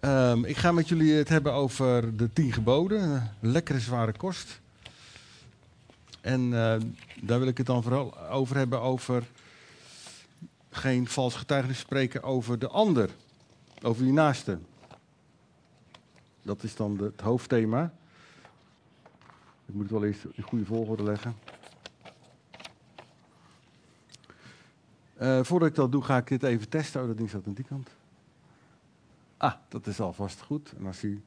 Ehm, ik ga met jullie het hebben over de tien geboden. Lekkere zware kost. En eh, daar wil ik het dan vooral over hebben over geen vals getuigenis spreken over de ander. Over die naaste. Dat is dan de- het hoofdthema. Ik moet het wel eerst in goede volgorde leggen. Eh, voordat ik dat doe, ga ik dit even testen. Oh, dat ding staat aan die kant. Ah, dat is alvast goed. En als hij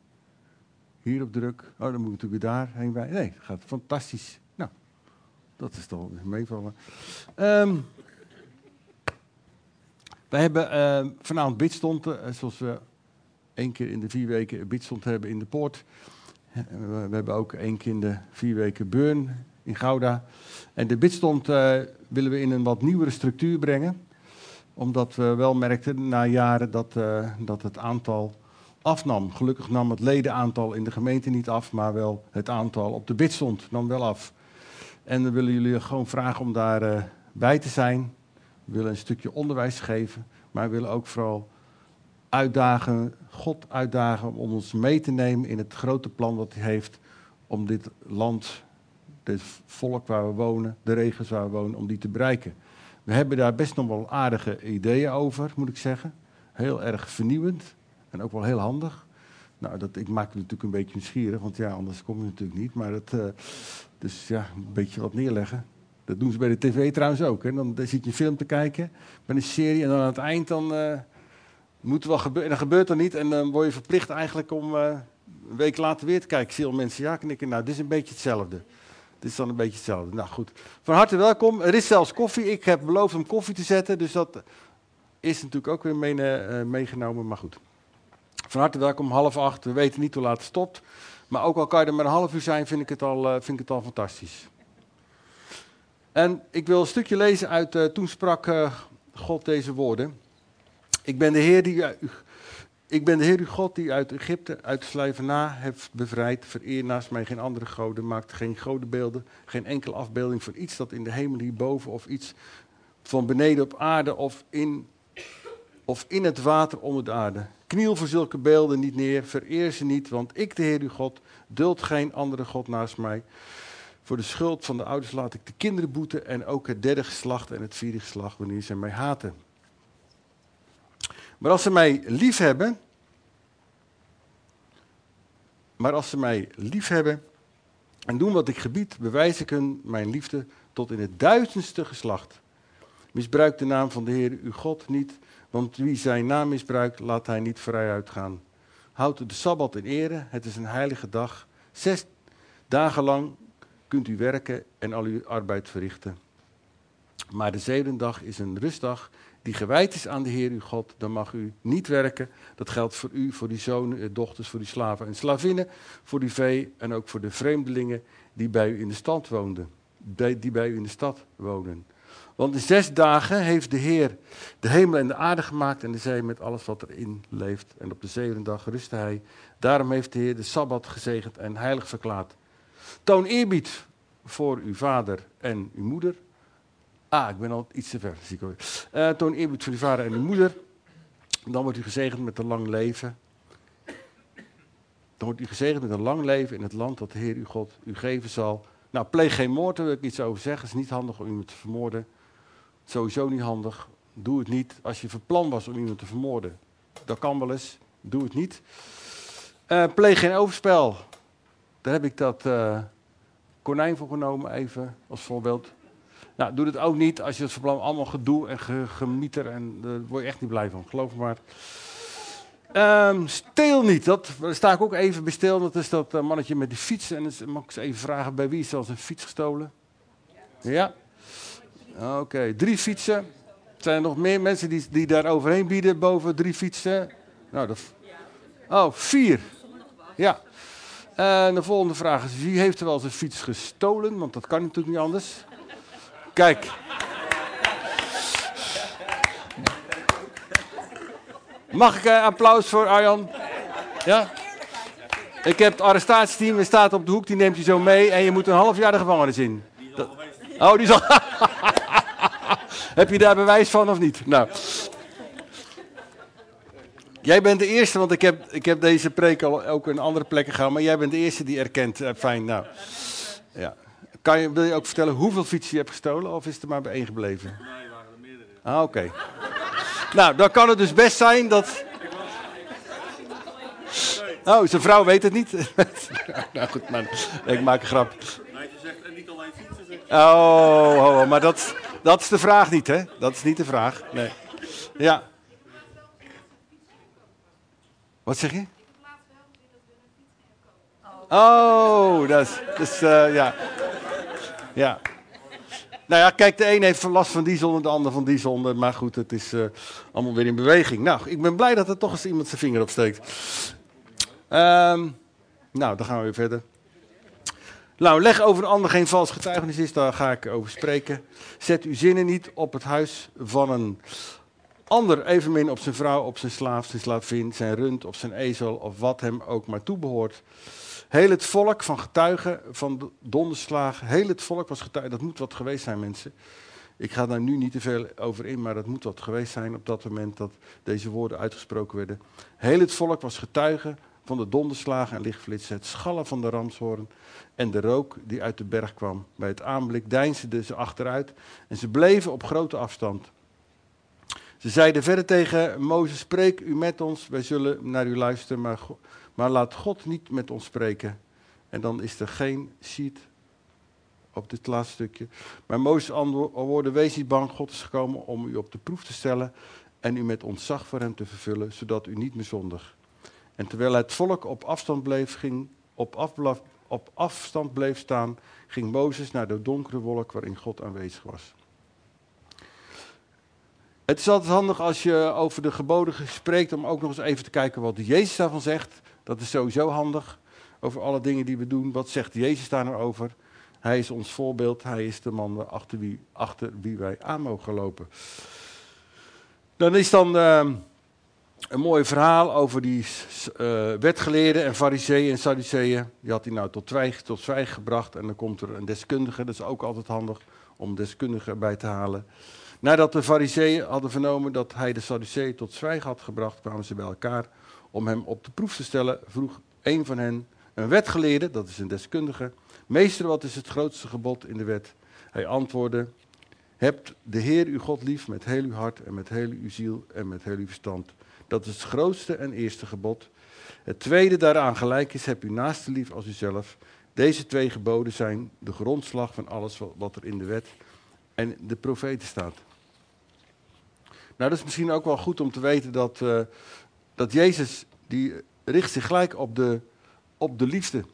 hierop druk, oh, dan moet weer daarheen bij. Nee, het gaat fantastisch. Nou, dat is toch meevallen. Ehm wij hebben eh, vanavond bidstond, eh, zoals we één keer in de vier weken bidstond hebben in de poort. Eh, we, we hebben ook één keer in de vier weken Burn in Gouda. En de bidstond eh, willen we in een wat nieuwere structuur brengen. Omdat we wel merkten na jaren dat, eh, dat het aantal afnam. Gelukkig nam het ledenaantal in de gemeente niet af, maar wel het aantal op de bidstond nam wel af. En we willen jullie gewoon vragen om daar eh, bij te zijn. We willen een stukje onderwijs geven, maar we willen ook vooral uitdagen, God uitdagen om ons mee te nemen in het grote plan wat hij heeft om dit land, dit volk waar we wonen, de regio's waar we wonen, om die te bereiken. We hebben daar best nog wel aardige ideeën over, moet ik zeggen. Heel erg vernieuwend en ook wel heel handig. Nou, dat, ik maak het natuurlijk een beetje nieuwsgierig, want ja, anders kom je natuurlijk niet. Maar dat, eh, dus ja, een beetje wat neerleggen. Dat doen ze bij de tv trouwens ook. Hè. Dan, zit je een film te kijken bij een serie en dan aan het eind dan eh, moet wel gebeuren. En gebeurt er niet en dan word je verplicht eigenlijk om eh, een week later weer te kijken. Ik zie al mensen ja knikken. Nou, dit is een beetje hetzelfde. Is dan een beetje hetzelfde. Nou goed, van harte welkom. Er is zelfs koffie. Ik heb beloofd om koffie te zetten, dus dat is natuurlijk ook weer mee, eh, meegenomen. Maar goed, van harte welkom. Half acht. We weten niet hoe laat het stopt. Maar ook al kan je er maar een half uur zijn, vind ik het al, eh, vind ik het al fantastisch. En ik wil een stukje lezen uit, eh, toen sprak God deze woorden. Ik ben de Heer die, ik ben de Heer uw God die uit Egypte, uit slavernij heeft bevrijd. Vereer naast mij geen andere goden, maakt geen godenbeelden, geen enkele afbeelding van iets dat in de hemel hierboven of iets van beneden op aarde of in, of in het water onder de aarde. Kniel voor zulke beelden niet neer, vereer ze niet, want ik, de Heer uw God, duld geen andere God naast mij. Voor de schuld van de ouders laat ik de kinderen boeten en ook het derde geslacht en het vierde geslacht wanneer ze mij haten. Maar als ze mij lief hebben, maar als ze mij lief hebben en doen wat ik gebied, bewijs ik hun mijn liefde tot in het duizendste geslacht. Misbruik de naam van de Heer uw God niet, want wie zijn naam misbruikt, laat hij niet vrij uitgaan. Houd de Sabbat in ere, het is een heilige dag. Zes dagen lang kunt u werken en al uw arbeid verrichten. Maar de zevende dag is een rustdag die gewijd is aan de Heer uw God. Dan mag u niet werken. Dat geldt voor u, voor die zonen, eh, dochters, voor die slaven en slavinnen, voor die vee en ook voor de vreemdelingen die bij u in de stad woonden. Die bij u in de stad wonen. Want in zes dagen heeft de Heer de hemel en de aarde gemaakt en de zee met alles wat erin leeft. En op de zevende dag rustte hij. Daarom heeft de Heer de Sabbat gezegend en heilig verklaard. Toon eerbied voor uw vader en uw moeder. Ah, ik ben al iets te ver. Zie ik. Eh, toon eerbied voor uw vader en uw moeder. Dan wordt u gezegend met een lang leven. Dan wordt u gezegend met een lang leven in het land dat de Heer uw God u geven zal. Nou, pleeg geen moord, daar wil ik iets over zeggen. Het is niet handig om iemand te vermoorden. Sowieso niet handig. Doe het niet als je van plan was om iemand te vermoorden. Dat kan wel eens. Doe het niet. Eh, pleeg geen overspel. Daar heb ik dat eh, konijn voor genomen, even als voorbeeld. Nou, doe het ook niet als je het verband allemaal gedoe en ge, gemieter en daar word je echt niet blij van, geloof me maar. Ehm, steel niet, dat sta ik ook even bij stil. Dat is dat eh, mannetje met die fiets. En mag ik eens even vragen, bij wie is zelfs een fiets gestolen? Ja? Oké, drie fietsen. Zijn er nog meer mensen die, die daar overheen bieden boven drie fietsen? Nou, dat... Oh, vier. Ja. En de volgende vraag is, wie heeft er wel een fiets gestolen? Want dat kan natuurlijk niet anders. Kijk. Mag ik een applaus voor Arjan? Ja? Ik heb het arrestatieteam, die staat op de hoek, die neemt je zo mee en je moet een half jaar de gevangenis in. Oh, die is al... Heb je daar bewijs van of niet? Nou. Jij bent de eerste, want ik heb, ik heb deze preek al ook in andere plekken gehouden, maar jij bent de eerste die erkent. Eh, fijn, nou. Ja. Kan je, wil je ook vertellen hoeveel fietsen je hebt gestolen, of is het er maar bij één gebleven? Nee, waren er meerdere. Ah, oké. nou, dan kan het dus best zijn dat... Oh, zijn vrouw weet het niet. nou goed, man. ik maak een grap. Nee, je zegt en niet alleen fietsen. Zeg. Oh, oh, oh, maar dat, dat is de vraag niet, hè? Dat is niet de vraag. Nee. Ja. Wat zeg je? Oh, dat is, dus, eh, ja. Ja. Nou ja, kijk, de een heeft last van die zonde, de ander van die zonde. Maar goed, het is eh, allemaal weer in beweging. Nou, ik ben blij dat er toch eens iemand zijn vinger opsteekt. Ehm, nou, dan gaan we weer verder. Nou, leg over een ander geen vals getuigenis is, daar ga ik over spreken. Zet uw zinnen niet op het huis van een ander, evenmin op zijn vrouw, op zijn slaaf, zijn slavin, zijn rund, of zijn ezel, of wat hem ook maar toebehoort. Heel het volk van getuigen van de donderslagen, heel het volk was getuige. Dat moet wat geweest zijn, mensen. Ik ga daar nu niet te veel over in, maar dat moet wat geweest zijn op dat moment dat deze woorden uitgesproken werden. Heel het volk was getuige van de donderslagen en lichtflitsen, het schallen van de ramshoorn en de rook die uit de berg kwam. Bij het aanblik deinsden ze achteruit en ze bleven op grote afstand. Ze zeiden verder tegen Mozes, spreek u met ons, wij zullen naar u luisteren, maar, maar laat God niet met ons spreken. En dan is er geen sheet op dit laatste stukje. Maar Mozes antwoordde, wees niet bang, God is gekomen om u op de proef te stellen en u met ontzag voor hem te vervullen, zodat u niet meer zondig. En terwijl het volk op afstand bleef, ging, op, op afstand bleef staan, ging Mozes naar de donkere wolk waarin God aanwezig was. Het is altijd handig als je over de geboden spreekt om ook nog eens even te kijken wat Jezus daarvan zegt. Dat is sowieso handig. Over alle dingen die we doen. Wat zegt Jezus daar nou over? Hij is ons voorbeeld. Hij is de man achter wie, achter wie wij aan mogen lopen. Dan is dan uh, een mooi verhaal over die uh, wetgeleerden en fariseeën en sadduceeën. Die had hij nou tot zwijgen, tot gebracht. En dan komt er een deskundige. Dat is ook altijd handig om een deskundige erbij te halen. Nadat de fariseeën hadden vernomen dat hij de Sadduceeën tot zwijgen had gebracht, kwamen ze bij elkaar om hem op de proef te stellen. Vroeg een van hen, een wetgeleerde, dat is een deskundige, meester, wat is het grootste gebod in de wet? Hij antwoordde, hebt de Heer uw God lief met heel uw hart en met heel uw ziel en met heel uw verstand. Dat is het grootste en eerste gebod. Het tweede daaraan gelijk is, heb uw naaste lief als uzelf. Deze twee geboden zijn de grondslag van alles wat er in de wet en de profeten staat. Nou, dat is misschien ook wel goed om te weten dat, uh, dat Jezus, die richt zich gelijk op de, op de liefde.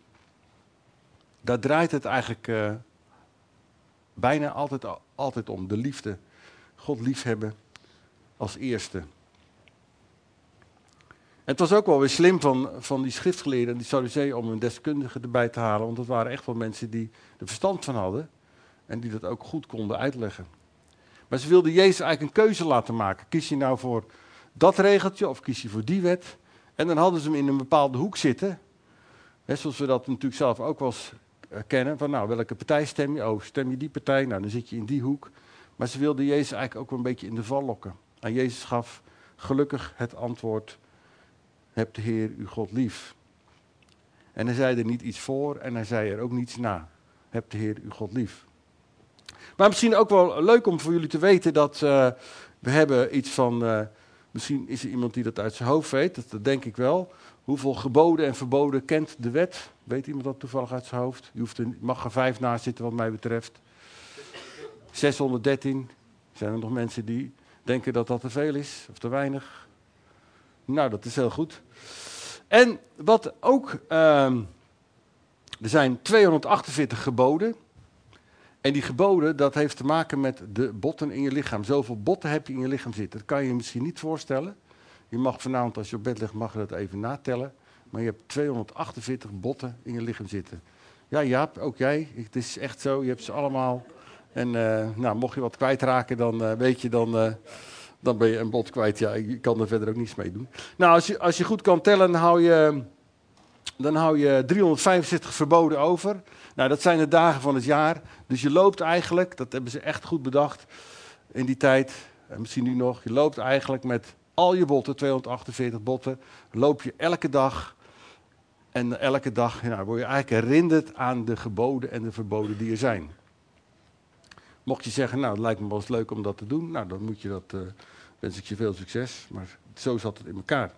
Daar draait het eigenlijk uh, bijna altijd, altijd om, de liefde. God liefhebben als eerste. Het was ook wel weer slim van, van die schriftgeleerden en die Sadduceeën om een deskundige erbij te halen. Want dat waren echt wel mensen die er verstand van hadden. En die dat ook goed konden uitleggen. Maar ze wilden Jezus eigenlijk een keuze laten maken. Kies je nou voor dat regeltje of kies je voor die wet? En dan hadden ze hem in een bepaalde hoek zitten. zoals we dat natuurlijk zelf ook wel eens eh, kennen. Van nou, welke partij stem je? Oh, stem je die partij? Nou, dan zit je in die hoek. Maar ze wilden Jezus eigenlijk ook wel een beetje in de val lokken. En Jezus gaf gelukkig het antwoord: Heb de Heer uw God lief. En hij zei er niet iets voor en hij zei er ook niets na. Heb de Heer uw God lief. Maar misschien ook wel leuk om voor jullie te weten dat uh, we hebben iets van, uh, misschien is er iemand die dat uit zijn hoofd weet, dat, denk ik wel. Hoeveel geboden en verboden kent de wet? Weet iemand dat toevallig uit zijn hoofd? Je hoeft er, mag er vijf naast zitten wat mij betreft. 613. Zijn er nog mensen die denken dat dat te veel is of te weinig? Nou, dat is heel goed. En wat ook, uh, er zijn 248 geboden. En die geboden, dat heeft te maken met de botten in je lichaam. Zoveel botten heb je in je lichaam zitten. Dat kan je je misschien niet voorstellen. Je mag vanavond, als je op bed ligt, mag je dat even natellen. Maar je hebt 248 botten in je lichaam zitten. Ja, Jaap, ook jij. Het is echt zo, je hebt ze allemaal. En uh, nou, mocht je wat kwijtraken, dan uh, weet je, dan, uh, dan ben je een bot kwijt. Ja, je kan er verder ook niets mee doen. Nou, als je, als je goed kan tellen, hou je, dan hou je 365 verboden over. Nou, dat zijn de dagen van het jaar. Dus je loopt eigenlijk, dat hebben ze echt goed bedacht in die tijd, en misschien nu nog, je loopt eigenlijk met al je botten, 248 botten, loop je elke dag. En elke dag ja, word je eigenlijk herinnerd aan de geboden en de verboden die er zijn. Mocht je zeggen, nou, het lijkt me wel eens leuk om dat te doen, nou, dan moet je dat, uh, wens ik je veel succes. Maar zo zat het in elkaar.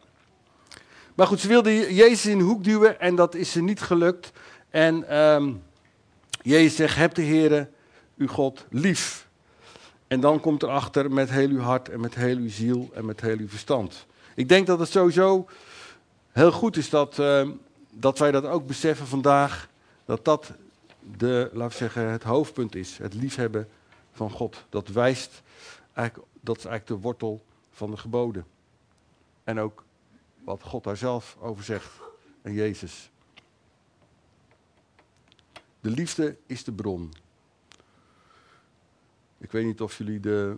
Maar goed, ze wilde Jezus in de hoek duwen en dat is ze niet gelukt. En um, Jezus zegt, heb de Heere, uw God, lief. En dan komt erachter met heel uw hart en met heel uw ziel en met heel uw verstand. Ik denk dat het sowieso heel goed is dat, uh, dat wij dat ook beseffen vandaag. Dat dat de, we zeggen, het hoofdpunt is. Het liefhebben van God. Dat wijst, eigenlijk, dat is eigenlijk de wortel van de geboden. En ook wat God daar zelf over zegt. En Jezus. De liefde is de bron. Ik weet niet of jullie de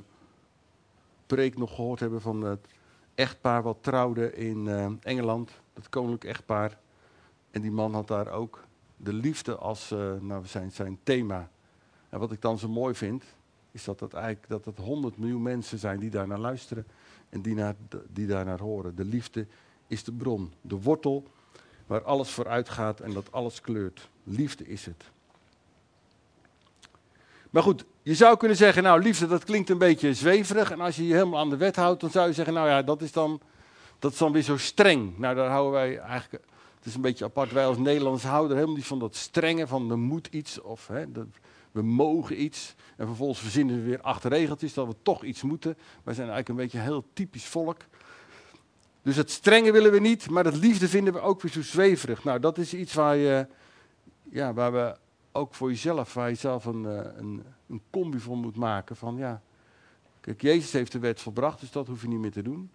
preek nog gehoord hebben van het echtpaar wat trouwde in uh, Engeland. Dat koninklijk echtpaar. En die man had daar ook de liefde als uh, nou, zijn, zijn thema. En wat ik dan zo mooi vind, is dat het eigenlijk dat het 100 miljoen mensen zijn die daar naar luisteren en die, naar, die daar horen. De liefde is de bron, de wortel waar alles vooruit gaat en dat alles kleurt. Liefde is het. Maar goed, je zou kunnen zeggen, nou liefde, dat klinkt een beetje zweverig. En als je je helemaal aan de wet houdt, dan zou je zeggen, nou ja, dat is dan, dat is dan weer zo streng. Nou, daar houden wij eigenlijk, het is een beetje apart, wij als Nederlanders houden helemaal niet van dat strenge, van er moet iets, of hè, we mogen iets. En vervolgens verzinnen we weer acht regeltjes dat we toch iets moeten. Wij zijn eigenlijk een beetje een heel typisch volk. Dus het strenge willen we niet, maar het liefde vinden we ook weer zo zweverig. Nou, dat is iets waar, je, ja, waar we ook voor jezelf, waar je zelf een, eh, een, een combi voor moet maken. Van ja, kijk, Jezus heeft de wet volbracht, dus dat hoef je niet meer te doen.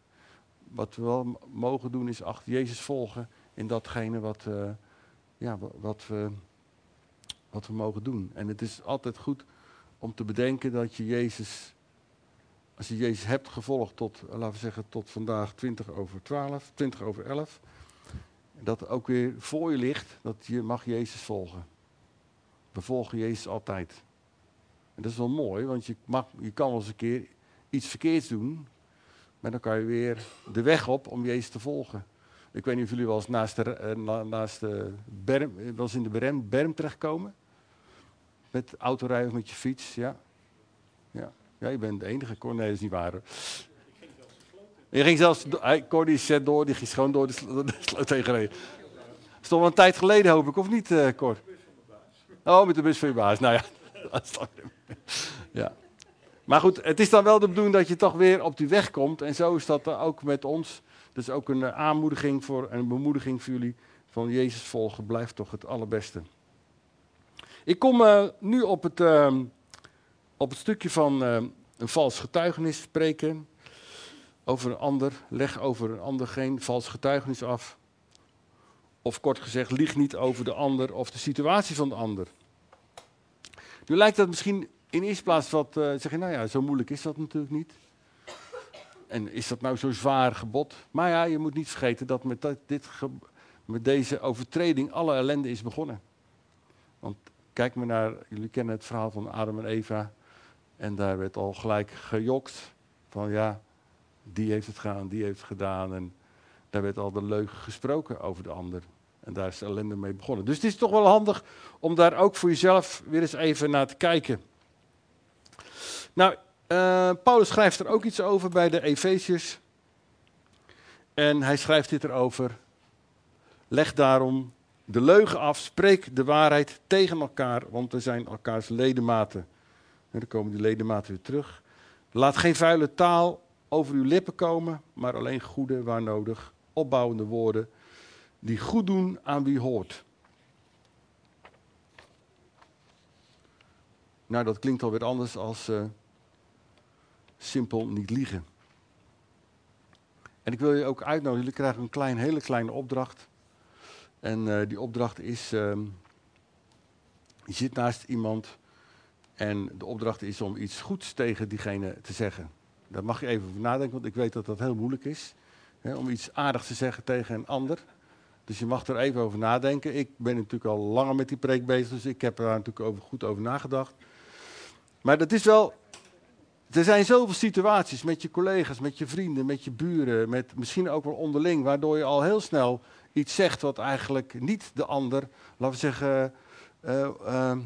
Wat we wel mogen doen is achter Jezus volgen in datgene wat, uh, ja, wat, we, wat we mogen doen. En het is altijd goed om te bedenken dat je Jezus, als je Jezus hebt gevolgd tot, laten we zeggen, tot vandaag 20 over 12, 20 over 11, dat ook weer voor je ligt dat je mag Jezus volgen. We volgen Jezus altijd. En dat is wel mooi, want je, mag, je kan wel eens een keer iets verkeerds doen, maar dan kan je weer de weg op om Jezus te volgen. Ik weet niet of jullie wel eens naast de, uh, naast de berm, wel eens in de berm, berm terechtkomen. Met autorijden of met je fiets, ja. ja. Ja, je bent de enige, Cor. Nee, dat is niet waar. Je ging zelfs, hij, Cor die zet door, die ging gewoon door de, sloot gereden. Dat is toch een tijd geleden, hoop ik, of niet, uh, Cor? Oh, met de bus van je baas. Nou ja, dat is toch... ja. Maar goed, het is dan wel de bedoeling dat je toch weer op die weg komt. En zo is dat ook met ons. Dus ook een aanmoediging voor, een bemoediging voor jullie. Van Jezus volgen blijft toch het allerbeste. Ik kom uh, nu op het, uh, op het stukje van uh, een vals getuigenis spreken. Over een ander. Leg over een ander geen vals getuigenis af. Of kort gezegd, lieg niet over de ander of de situatie van de ander. Nu lijkt dat misschien in eerste plaats wat, uh, zeggen, nou ja, zo moeilijk is dat natuurlijk niet. En is dat nou zo zwaar gebod? Maar ja, je moet niet vergeten dat met, dit, met deze overtreding alle ellende is begonnen. Want kijk maar naar, jullie kennen het verhaal van Adam en Eva. En daar werd al gelijk gejokt van ja, die heeft het gedaan, die heeft het gedaan. En daar werd al de leugen gesproken over de ander. En daar is de ellende mee begonnen. Dus het is toch wel handig om daar ook voor jezelf weer eens even naar te kijken. Nou, uh, Paulus schrijft er ook iets over bij de Efeziërs. En hij schrijft dit erover. Leg daarom de leugen af, spreek de waarheid tegen elkaar, want we zijn elkaars ledematen. En dan komen die ledematen weer terug. Laat geen vuile taal over uw lippen komen, maar alleen goede, waar nodig, opbouwende woorden die goed doen aan wie hoort. Nou, dat klinkt alweer anders als uh, simpel niet liegen. En ik wil je ook uitnodigen, jullie krijgen een klein, hele kleine opdracht. En uh, die opdracht is, uh, je zit naast iemand en de opdracht is om iets goeds tegen diegene te zeggen. Daar mag je even over nadenken, want ik weet dat dat heel moeilijk is. Hè, om iets aardigs te zeggen tegen een ander. Dus je mag er even over nadenken. Ik ben natuurlijk al langer met die preek bezig, dus ik heb er natuurlijk over, goed over nagedacht. Maar dat is wel. Er zijn zoveel situaties met je collega's, met je vrienden, met je buren, met misschien ook wel onderling, waardoor je al heel snel iets zegt wat eigenlijk niet de ander, laten we zeggen,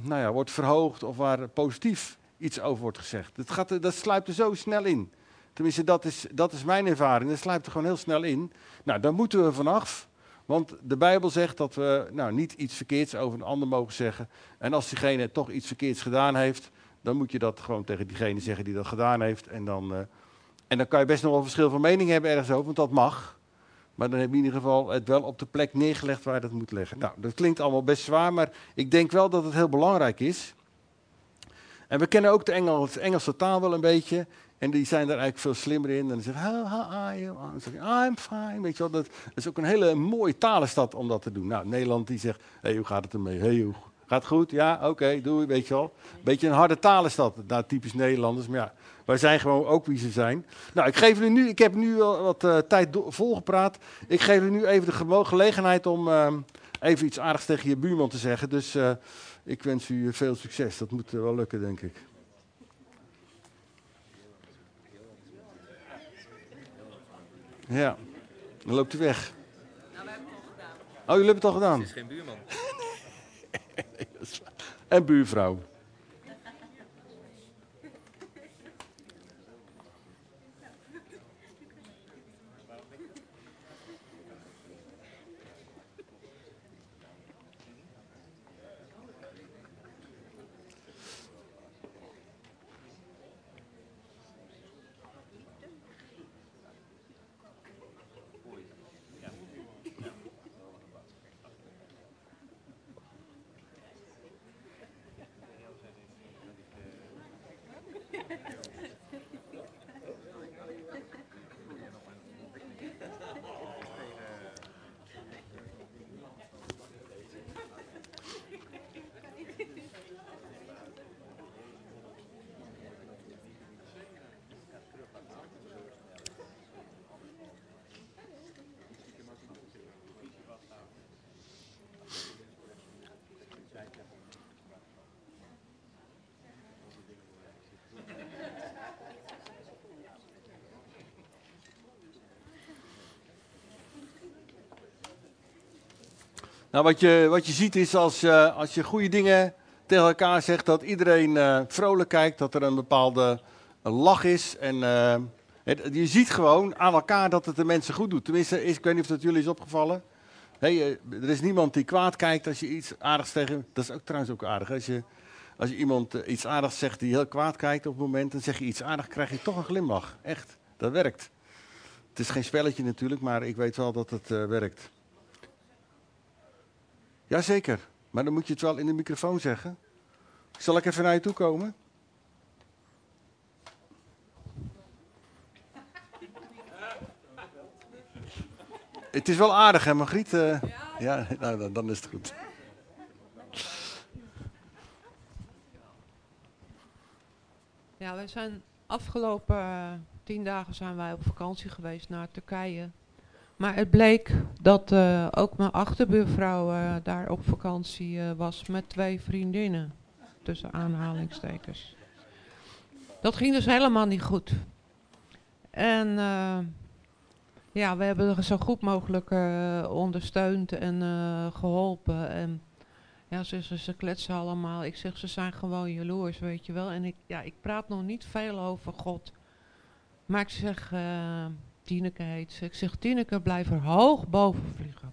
nou ja, wordt verhoogd of waar positief iets over wordt gezegd. Dat, gaat, dat sluipt er zo snel in. Tenminste, dat is, dat is mijn ervaring. Dat sluipt er gewoon heel snel in. Nou, daar moeten we vanaf. Want de Bijbel zegt dat we nou, niet iets verkeerds over een ander mogen zeggen. En als diegene toch iets verkeerds gedaan heeft, dan moet je dat gewoon tegen diegene zeggen die dat gedaan heeft. En dan, uh, en dan kan je best nog wel verschil van mening hebben ergens over, want dat mag. Maar dan heb je in ieder geval het wel op de plek neergelegd waar je dat moet leggen. Nou, dat klinkt allemaal best zwaar, maar ik denk wel dat het heel belangrijk is. En we kennen ook de Engels, Engelse taal wel een beetje. En die zijn daar eigenlijk veel slimmer in. En dan zeggen how, how are you? I'm fine. Weet je wel, dat, is ook een hele mooie talenstad om dat te doen. Nou, Nederland die zegt, hey, hoe gaat het ermee? Hey, hoe gaat goed? Ja, oké, okay, doei, weet je wel. Beetje een harde talenstad, nou, typisch Nederlanders. Maar ja, wij zijn gewoon ook wie ze zijn. Nou, ik geef jullie nu, ik heb nu al wat uh, tijd volgepraat. Ik geef jullie nu even de gelegenheid om uh, even iets aardigs tegen je buurman te zeggen. Dus uh, ik wens u veel succes. Dat moet wel lukken, denk ik. Ja, dan loopt hij weg. Nou, we hebben het al gedaan. Oh, jullie hebben het al gedaan? Het is geen buurman. en buurvrouw. Nou, wat je, wat je ziet is als, uh, als je goede dingen tegen elkaar zegt, dat iedereen uh, vrolijk kijkt, dat er een bepaalde lach is. En je ziet gewoon aan elkaar dat het de mensen goed doet. Tenminste, ik weet niet of dat jullie is opgevallen. Hey, er is niemand die kwaad kijkt als je iets aardigs tegen. Dat is ook trouwens ook aardig. Als je, als je iemand iets aardigs zegt die heel kwaad kijkt op het moment, dan zeg je iets aardigs, krijg je toch een glimlach. Echt, dat werkt. Het is geen spelletje natuurlijk, maar ik weet wel dat het werkt. Jazeker, maar dan moet je het wel in de microfoon zeggen. Zal ik even naar je toe komen? Het is wel aardig, hè, Margriet? Uh, ja, nou, dan, is het goed. Ja, we zijn afgelopen uh, tien dagen zijn wij op vakantie geweest naar Turkije. Maar het bleek dat uh, ook mijn achterbuurvrouw uh, daar op vakantie uh, was met twee vriendinnen. Tussen aanhalingstekens. Dat ging dus helemaal niet goed. En ja, we hebben er zo goed mogelijk ondersteund en geholpen. En ja, ze, ze, ze kletsen allemaal. Ik zeg, ze zijn gewoon jaloers, weet je wel. En ik, ja, ik praat nog niet veel over God. Maar ik zeg Ze. Ik zeg, Tineke, blijf er hoog boven vliegen.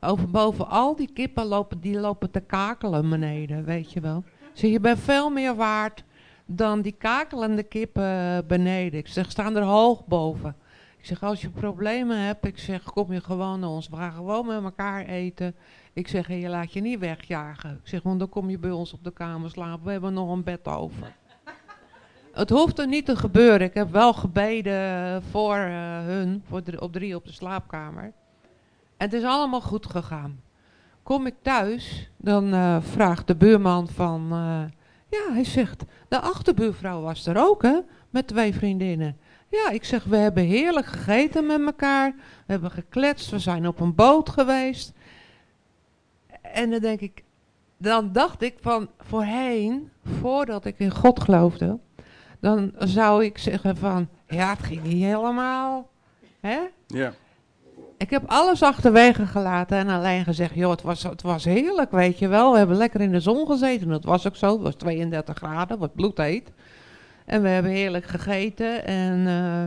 Over boven al die kippen lopen, die lopen te kakelen beneden, weet je wel. Zeg, je bent veel meer waard dan die kakelende kippen beneden. Ik zeg, staan er hoog boven. Ik zeg, als je problemen hebt, ik zeg, kom je gewoon naar ons. We gaan gewoon met elkaar eten. Ik zeg, en je laat je niet wegjagen. Ik zeg, want dan kom je bij ons op de kamer slapen. We hebben nog een bed over. Het hoeft er niet te gebeuren. Ik heb wel gebeden voor uh, hun, voor op drie op de slaapkamer. En het is allemaal goed gegaan. Kom ik thuis, dan uh, vraagt de buurman van... Uh, ja, hij zegt, de achterbuurvrouw was er ook, hè? Met twee vriendinnen. Ja, ik zeg, we hebben heerlijk gegeten met elkaar. We hebben gekletst, we zijn op een boot geweest. En dan denk ik... Dan dacht ik van voorheen, voordat ik in God geloofde dan zou ik zeggen van, ja, het ging niet helemaal. Hè? Ja. Ik heb alles achterwege gelaten en alleen gezegd, joh, het was, het was heerlijk, weet je wel. We hebben lekker in de zon gezeten. Dat was ook zo. Het was 32 graden, wat bloedheet. En we hebben heerlijk gegeten. En, eh,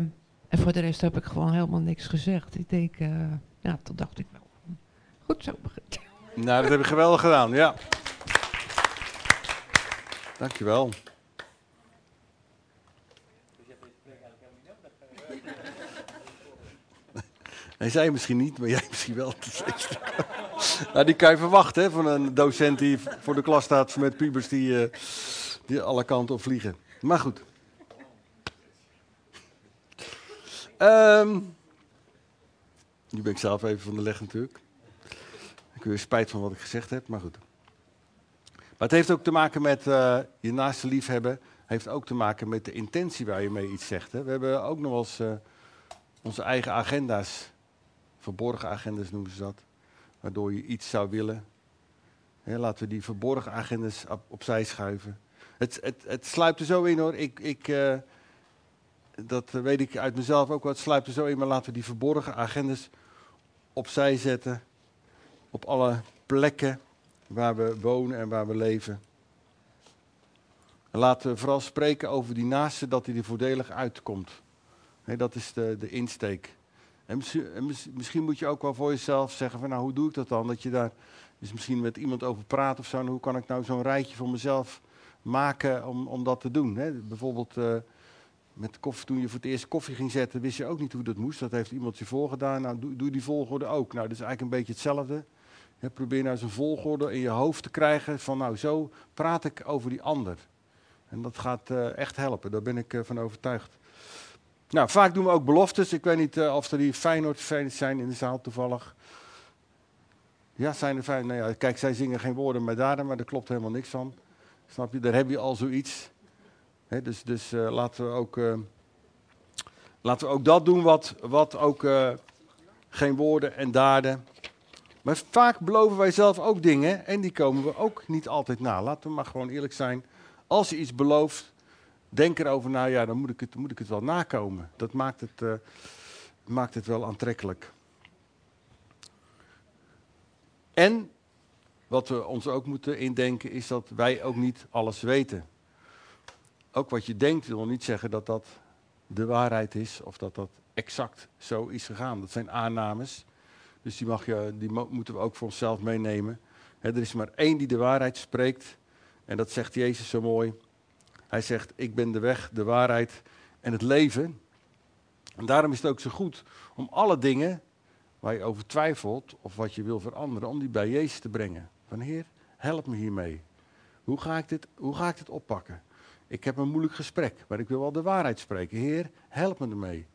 en voor de rest heb ik gewoon helemaal niks gezegd. Ik denk, eh, ja, toen dacht ik wel, goed zo. Nou, dat heb je geweldig gedaan, ja. Dankjewel. Hij zei misschien niet, maar jij misschien wel. nou, die kan je verwachten hè, van een docent die voor de klas staat met pubers die, eh, die alle kanten op vliegen. Maar goed. Ehm, nu ben ik zelf even van de leg natuurlijk. Ik heb weer spijt van wat ik gezegd heb, maar goed. Maar het heeft ook te maken met eh, je naaste liefhebben. heeft ook te maken met de intentie waar je mee iets zegt. Hè. We hebben ook nog wel eens eh, onze eigen agenda's verborgen agendas noemen ze dat, waardoor je iets zou willen. laten we die verborgen agendas op, opzij schuiven. Het, het, het sluipt er zo in hoor. Ik, ik, uh, dat weet ik uit mezelf ook wel. Het sluipt er zo in, maar laten we die verborgen agendas opzij zetten. Op alle plekken waar we wonen en waar we leven. En laten we vooral spreken over die naaste, dat hij er voordelig uitkomt. dat is de, de insteek. En misschien, moet je ook wel voor jezelf zeggen van nou hoe doe ik dat dan? Dat je daar misschien met iemand over praat of zo. Hoe kan ik nou zo'n rijtje voor mezelf maken om, om dat te doen? Hè? Bijvoorbeeld uh, met koffie, toen je voor het eerst koffie ging zetten, wist je ook niet hoe dat moest. Dat heeft iemand je voorgedaan. Nou, doe, doe die volgorde ook. Nou, dat is eigenlijk een beetje hetzelfde. probeer nou zo'n volgorde in je hoofd te krijgen van nou zo praat ik over die ander. En dat gaat uh, echt helpen, daar ben ik uh, van overtuigd. Nou, vaak doen we ook beloftes. Ik weet niet uh, of er die Feyenoord-fans zijn in de zaal toevallig. Ja, zijn er fijn. Nou ja, kijk, zij zingen geen woorden met daden, maar daar klopt helemaal niks van. Snap je? Daar heb je al zoiets. Dus dus uh, laten, we ook, uh, laten we ook dat doen wat, wat ook geen woorden en daden. Maar vaak beloven wij zelf ook dingen en die komen we ook niet altijd na. Laten we maar gewoon eerlijk zijn. Als je iets belooft, denk erover na, ja, dan moet ik het, moet ik het wel nakomen. Dat maakt het, uh, maakt het wel aantrekkelijk. En wat we ons ook moeten indenken is dat wij ook niet alles weten. Ook wat je denkt wil niet zeggen dat dat de waarheid is of dat dat exact zo is gegaan. Dat zijn aannames. Dus die, mag je, die moeten we ook voor onszelf meenemen. er is maar één die de waarheid spreekt. En dat zegt Jezus zo mooi. Hij zegt, ik ben de weg, de waarheid en het leven. En daarom is het ook zo goed om alle dingen waar je over twijfelt of wat je wil veranderen, om die bij Jezus te brengen. Van Heer, help me hiermee. Hoe ga ik dit, hoe ga ik dit oppakken? Ik heb een moeilijk gesprek, maar ik wil wel de waarheid spreken. Heer, help me ermee.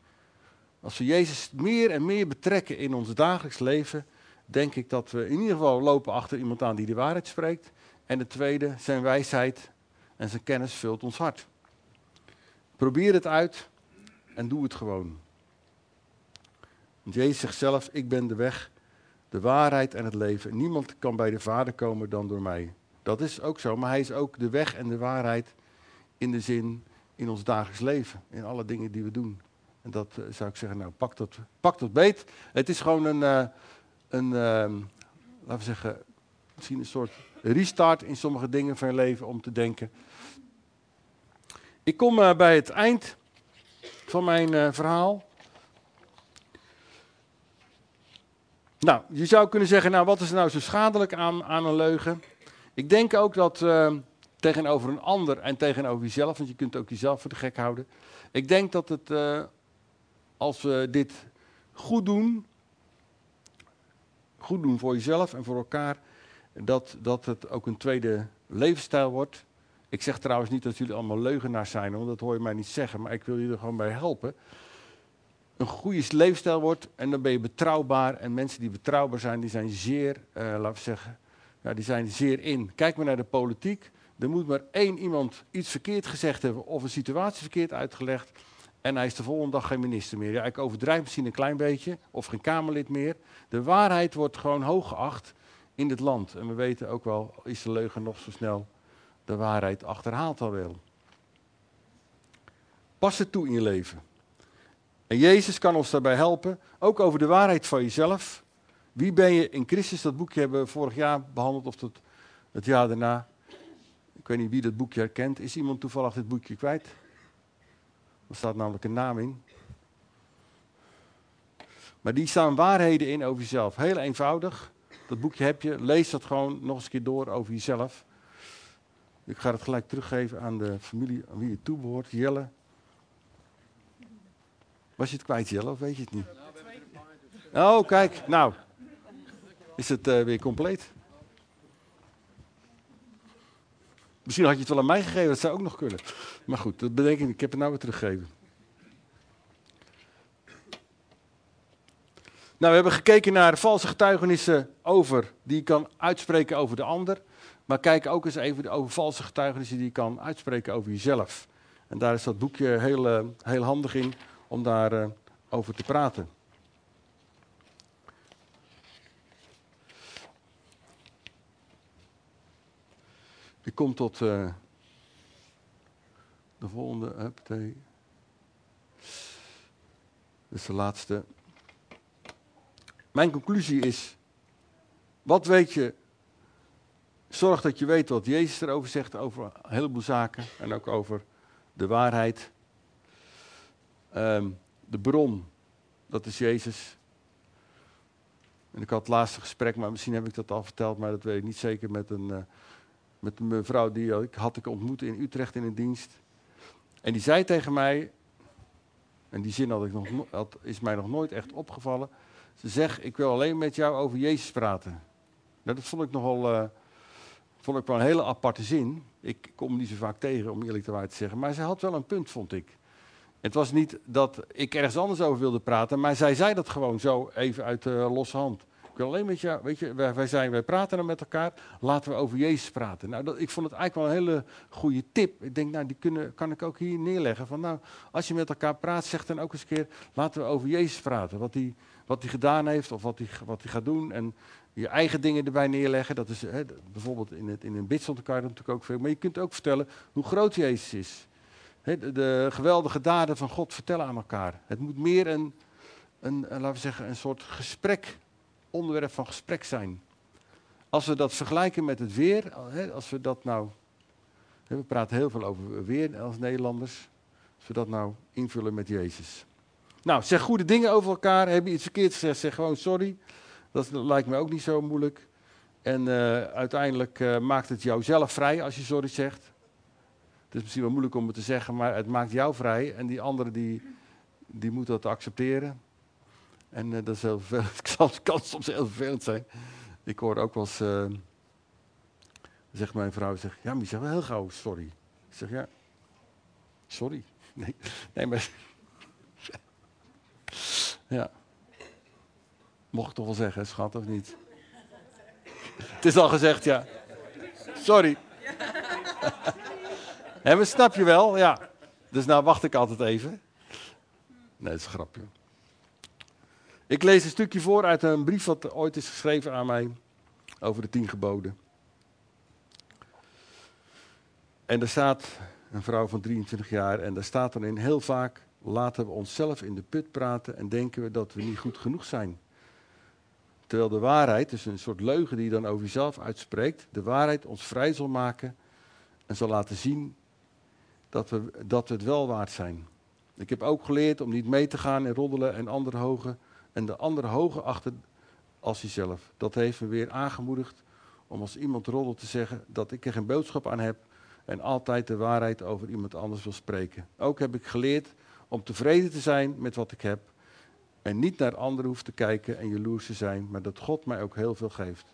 Als we Jezus meer en meer betrekken in ons dagelijks leven, denk ik dat we in ieder geval lopen achter iemand aan die de waarheid spreekt. En de tweede, zijn wijsheid en zijn kennis vult ons hart. Probeer het uit en doe het gewoon. Want Jezus zegt zelf, ik ben de weg, de waarheid en het leven. Niemand kan bij de Vader komen dan door mij. Dat is ook zo, maar hij is ook de weg en de waarheid in de zin in ons dagelijks leven. In alle dingen die we doen. En dat uh, zou ik zeggen, nou pak dat, pak dat beet. Het is gewoon een, uh, een uh, laten we zeggen, misschien een soort restart in sommige dingen van je leven om te denken. Ik kom uh, bij het eind van mijn uh, verhaal. Nou, je zou kunnen zeggen, nou wat is er nou zo schadelijk aan, aan een leugen? Ik denk ook dat uh, tegenover een ander en tegenover jezelf, want je kunt ook jezelf voor de gek houden. Ik denk dat het, als we dit goed doen, goed doen voor jezelf en voor elkaar, dat, dat het ook een tweede levensstijl wordt. Ik zeg trouwens niet dat jullie allemaal leugenaars zijn, want dat hoor je mij niet zeggen, maar ik wil jullie er gewoon bij helpen. Een goede levensstijl wordt en dan ben je betrouwbaar. En mensen die betrouwbaar zijn, die zijn zeer, uh, laten we zeggen, ja, die zijn zeer in. Kijk maar naar de politiek. Er moet maar één iemand iets verkeerd gezegd hebben of een situatie verkeerd uitgelegd. En hij is de volgende dag geen minister meer. Ja, ik overdrijf misschien een klein beetje, of geen Kamerlid meer. De waarheid wordt gewoon hoog geacht in dit land. En we weten ook wel, is de leugen nog zo snel de waarheid achterhaalt al wel. Pas het toe in je leven. En Jezus kan ons daarbij helpen, ook over de waarheid van jezelf. Wie ben je in Christus? Dat boekje hebben we vorig jaar behandeld, of het, het jaar daarna. Ik weet niet wie dat boekje herkent. Is iemand toevallig dit boekje kwijt? Er staat namelijk een naam in. Maar die staan waarheden in over jezelf. Heel eenvoudig. Dat boekje heb je. Lees dat gewoon nog eens een keer door over jezelf. Ik ga het gelijk teruggeven aan de familie aan wie je toebehoort. Jelle. Was je het kwijt, Jelle, of weet je het niet? Oh, kijk. Nou, is het uh, weer compleet. Misschien had je het wel aan mij gegeven, dat zou ook nog kunnen. Maar goed, dat bedenk ik, ik heb het nou weer teruggegeven. Nou, we hebben gekeken naar valse getuigenissen over, die je kan uitspreken over de ander. Maar kijk ook eens even over valse getuigenissen die je kan uitspreken over jezelf. En daar is dat boekje heel, uh, heel handig in om daarover uh, over te praten. Ik kom tot uh, de volgende. Huppatee. Dat is de laatste. Mijn conclusie is: wat weet je? Zorg dat je weet wat Jezus erover zegt, over een heleboel zaken en ook over de waarheid. Um, de bron, dat is Jezus. En ik had het laatste gesprek, maar misschien heb ik dat al verteld, maar dat weet ik niet zeker, met een, uh, met een mevrouw die ik had ik ontmoet in Utrecht in een dienst. En die zei tegen mij, en die zin had ik nog, had, is mij nog nooit echt opgevallen. Ze zegt, ik wil alleen met jou over Jezus praten. Nou, dat vond ik nogal, uh, vond ik wel een hele aparte zin. Ik kom niet zo vaak tegen, om eerlijk te zeggen. Maar ze had wel een punt, vond ik. Het was niet dat ik ergens anders over wilde praten, maar zij zei dat gewoon zo even uit de losse hand. Ik wil alleen met jou, weet je, wij, wij, zijn, wij praten dan met elkaar, laten we over Jezus praten. Nou, dat, ik vond het eigenlijk wel een hele goede tip. Ik denk, nou, die kunnen, kan ik ook hier neerleggen. Van, nou, als je met elkaar praat, zeg dan ook eens een keer, laten we over Jezus praten. Wat hij wat gedaan heeft of wat hij wat gaat doen. En je eigen dingen erbij neerleggen. Dat is hè, bijvoorbeeld in, het, in een je dat natuurlijk ook veel. Maar je kunt ook vertellen hoe groot Jezus is. De, de, geweldige daden van God vertellen aan elkaar. Het moet meer een, een, laten we zeggen, een soort gesprek, onderwerp van gesprek zijn. Als we dat vergelijken met het weer, als we dat nou, we praten heel veel over weer als Nederlanders, als we dat nou invullen met Jezus. Nou, zeg goede dingen over elkaar. Heb je iets verkeerd gezegd, zeg gewoon sorry. Dat lijkt me ook niet zo moeilijk. En uh, uiteindelijk uh, maakt het jou zelf vrij als je sorry zegt. Het is misschien wel moeilijk om het te zeggen, maar het maakt jou vrij. En die andere die, die moet dat accepteren. En uh, dat is heel vervelend. Kan soms heel vervelend zijn. Ik hoor ook wel eens, zegt mijn vrouw, zegt, ja, maar je zegt wel heel gauw sorry. Ik zeg, ja, sorry. Nee, nee maar... ja. Mocht ik toch wel zeggen, schat, of niet? Het is al gezegd, ja. Sorry. En we snap je wel, ja. Dus nou wacht ik altijd even. Nee, dat is een grapje. Ik lees een stukje voor uit een brief wat ooit is geschreven aan mij over de tien geboden. En er staat, een vrouw van 23 jaar, en daar staat dan in heel vaak, laten we onszelf in de put praten en denken we dat we niet goed genoeg zijn. Terwijl de waarheid, dus een soort leugen die je dan over jezelf uitspreekt, de waarheid ons vrij zal maken en zal laten zien dat we, dat we het wel waard zijn. Ik heb ook geleerd om niet mee te gaan in roddelen en andere hogen en de andere hoger achter als jezelf. Dat heeft me weer aangemoedigd om als iemand roddelt te zeggen dat ik er geen boodschap aan heb en altijd de waarheid over iemand anders wil spreken. Ook heb ik geleerd om tevreden te zijn met wat ik heb en niet naar anderen hoef te kijken en jaloers te zijn, maar dat God mij ook heel veel geeft.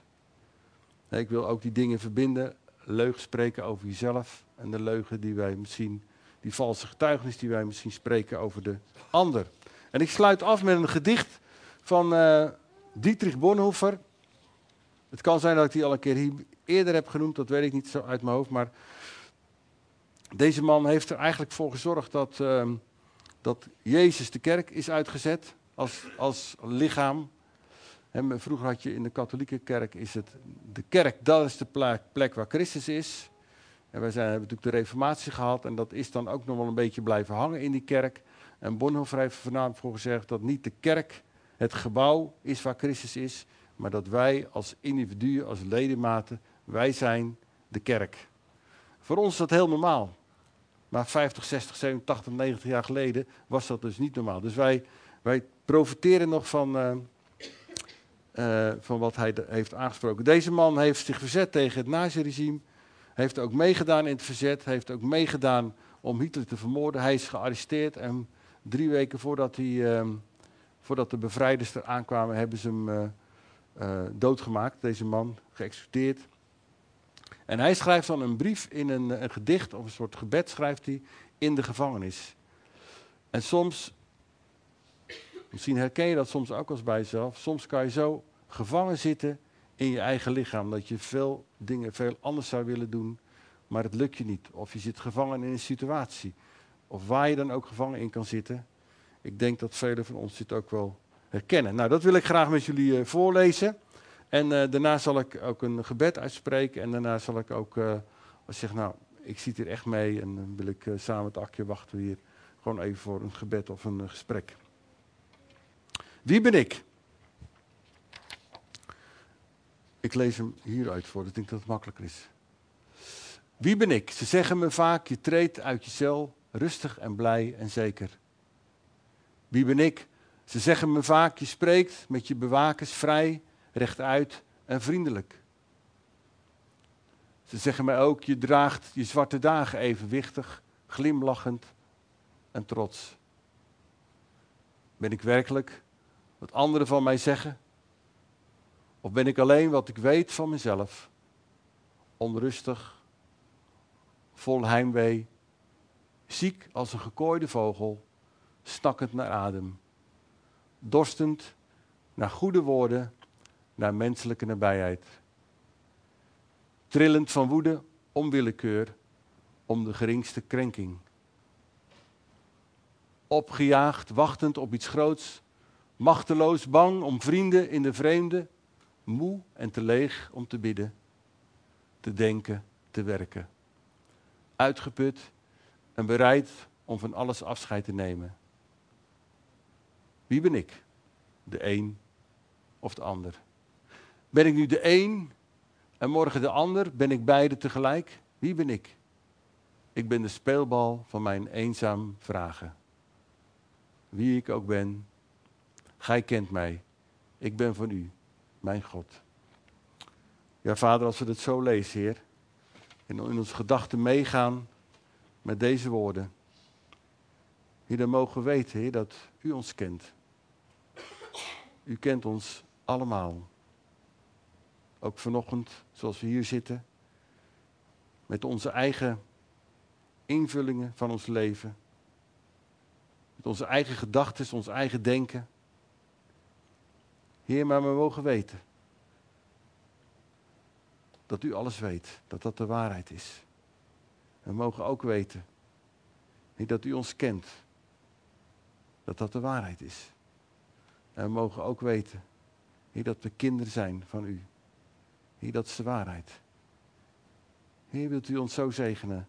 Ik wil ook die dingen verbinden leugen spreken over jezelf en de leugen die wij misschien, die valse getuigenis die wij misschien spreken over de ander. En ik sluit af met een gedicht van uh, Dietrich Bonhoeffer. Het kan zijn dat ik die al een keer eerder heb genoemd, dat weet ik niet zo uit mijn hoofd, maar deze man heeft er eigenlijk voor gezorgd dat, uh, dat Jezus de kerk is uitgezet als, als lichaam vroeger had je in de katholieke kerk, is het de kerk, dat is de plek, waar Christus is. En wij zijn, hebben natuurlijk de reformatie gehad en dat is dan ook nog wel een beetje blijven hangen in die kerk. En Bonhoeffer heeft vanavond voor gezegd dat niet de kerk het gebouw is waar Christus is, maar dat wij als individuen, als ledematen, wij zijn de kerk. Voor ons is dat heel normaal. Maar 50, 60, 70, 80, 90 jaar geleden was dat dus niet normaal. Dus wij, wij profiteren nog van, uh, uh, van wat hij heeft aangesproken. Deze man heeft zich verzet tegen het nazi-regime. Heeft ook meegedaan in het verzet. Heeft ook meegedaan om Hitler te vermoorden. Hij is gearresteerd en drie weken voordat, hij, uh, voordat de bevrijders er aankwamen, hebben ze hem doodgemaakt. Deze man geëxecuteerd. En hij schrijft dan een brief in een, een, gedicht of een soort gebed schrijft hij in de gevangenis. En soms, misschien herken je dat soms ook als bij jezelf, soms kan je zo gevangen zitten in je eigen lichaam, dat je veel dingen veel anders zou willen doen, maar het lukt je niet. Of je zit gevangen in een situatie, of waar je dan ook gevangen in kan zitten. Ik denk dat velen van ons dit ook wel herkennen. Nou, dat wil ik graag met jullie uh, voorlezen. En uh, daarna zal ik ook een gebed uitspreken. En daarna zal ik ook, uh, als je zegt, nou, ik zit hier echt mee. En dan wil ik samen met Akje wachten hier gewoon even voor een gebed of een gesprek. Wie ben ik? Ik lees hem hieruit voor, ik denk dat het makkelijker is. Wie ben ik? Ze zeggen me vaak, je treedt uit je cel, rustig en blij en zeker. Wie ben ik? Ze zeggen me vaak, je spreekt met je bewakers vrij, rechtuit en vriendelijk. Ze zeggen mij ook, je draagt je zwarte dagen evenwichtig, glimlachend en trots. Ben ik werkelijk wat anderen van mij zeggen? Of ben ik alleen wat ik weet van mezelf? Onrustig, vol heimwee, ziek als een gekooide vogel, snakkend naar adem, dorstend naar goede woorden naar menselijke nabijheid. Trillend van woede om willekeur, om de geringste krenking. Opgejaagd, wachtend op iets groots, machteloos bang om vrienden in de vreemde, moe en te leeg om te bidden, te denken, te werken. Uitgeput en bereid om van alles afscheid te nemen. Wie ben ik? De een of de ander? Ben ik nu de een en morgen de ander? Ben ik beide tegelijk? Wie ben ik? Ik ben de speelbal van mijn eenzaam vragen. Wie ik ook ben, gij kent mij. Ik ben van u, mijn God. Ja, vader, als we het zo lezen, Heer, en in onze gedachten meegaan met deze woorden. Heer, dan mogen we weten, Heer, dat u ons kent. U kent ons allemaal. Ook vanochtend, zoals we hier zitten, met onze eigen invullingen van ons leven. Met onze eigen gedachten, ons eigen denken. Heer, maar we mogen weten dat u alles weet, dat dat de waarheid is. We mogen ook weten dat u ons kent, dat dat de waarheid is. En we mogen ook weten dat we kinderen zijn van u. Heer, dat is de waarheid. Heer, wilt u ons zo zegenen?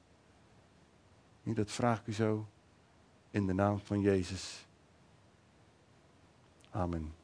Heer, dat vraag ik u zo in de naam van Jezus. Amen.